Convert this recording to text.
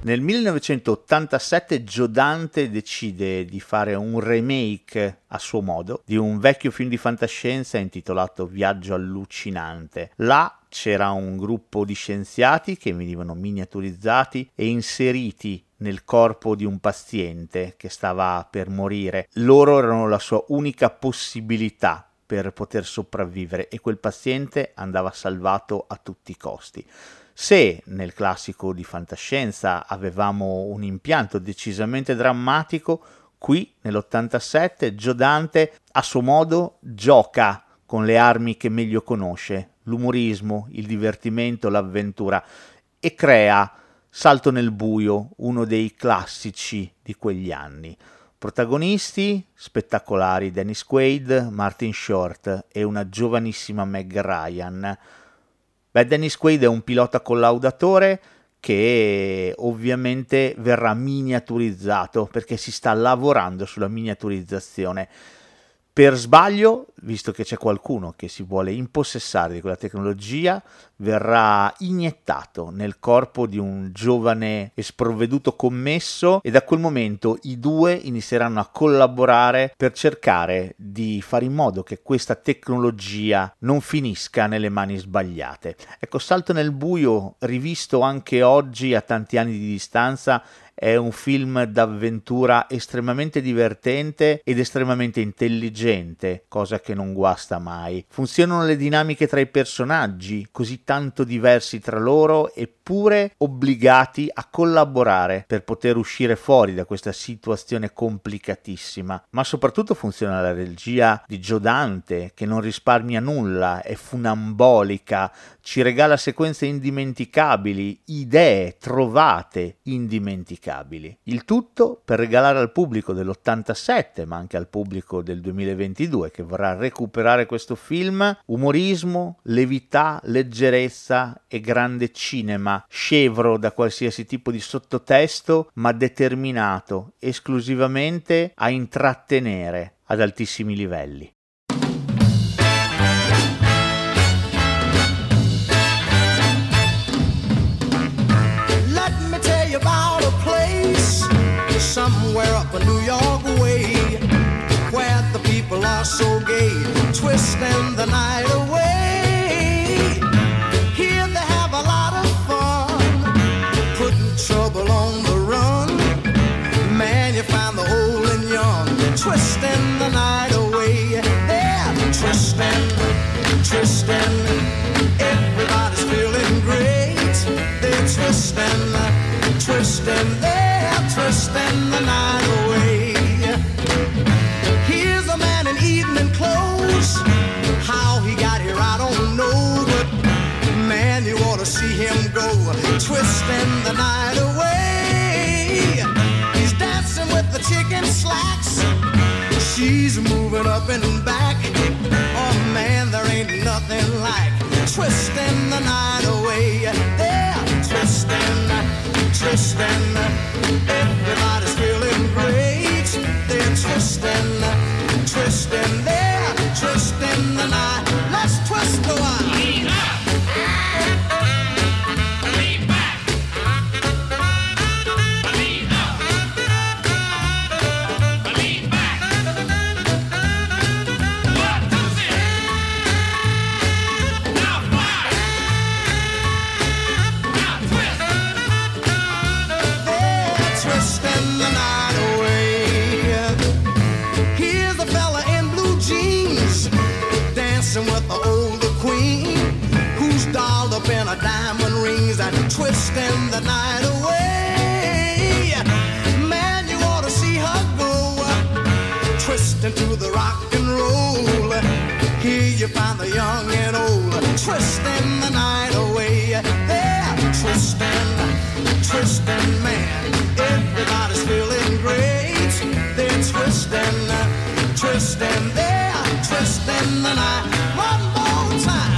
Nel 1987 Joe Dante decide di fare un remake a suo modo di un vecchio film di fantascienza intitolato Viaggio allucinante. Là c'era un gruppo di scienziati che venivano miniaturizzati e inseriti nel corpo di un paziente che stava per morire. Loro erano la sua unica possibilità per poter sopravvivere e quel paziente andava salvato a tutti i costi. Se nel classico di fantascienza avevamo un impianto decisamente drammatico, qui nell'87 Gio Dante a suo modo gioca con le armi che meglio conosce, l'umorismo, il divertimento, l'avventura e crea Salto nel buio, uno dei classici di quegli anni. Protagonisti spettacolari Dennis Quaid, Martin Short e una giovanissima Meg Ryan Beh, Dennis Quaid è un pilota collaudatore che ovviamente verrà miniaturizzato perché si sta lavorando sulla miniaturizzazione per sbaglio, visto che c'è qualcuno che si vuole impossessare di quella tecnologia, verrà iniettato nel corpo di un giovane e sprovveduto commesso e da quel momento i due inizieranno a collaborare per cercare di fare in modo che questa tecnologia non finisca nelle mani sbagliate. Ecco, Salto nel buio, rivisto anche oggi a tanti anni di distanza, è un film d'avventura estremamente divertente ed estremamente intelligente, cosa che non guasta mai. Funzionano le dinamiche tra i personaggi, così tanto diversi tra loro, eppure obbligati a collaborare per poter uscire fuori da questa situazione complicatissima. Ma soprattutto funziona la regia di Gio Dante, che non risparmia nulla, è funambolica, ci regala sequenze indimenticabili, idee trovate indimenticabili indimenticabili. Il tutto per regalare al pubblico dell'87, ma anche al pubblico del 2022 che vorrà recuperare questo film, umorismo, levità, leggerezza e grande cinema, scevro da qualsiasi tipo di sottotesto, ma determinato esclusivamente a intrattenere ad altissimi livelli. Somewhere up a New York way where the people are so gay, twisting the night away. Night away. Here's a man in evening clothes. How he got here, I don't know. But man, you to see him go, twisting the night away. He's dancing with the chicken slacks. She's moving up and back. Twisting the older queen who's dialed up in a diamond rings and twist them the night away. Man, you ought to see her go, twisting to the rock and roll. Here you find the young and old, twisting the night away. They're twisting, twisting, man. Everybody's feeling great. They're twisting, twisting, they're twisting the night time.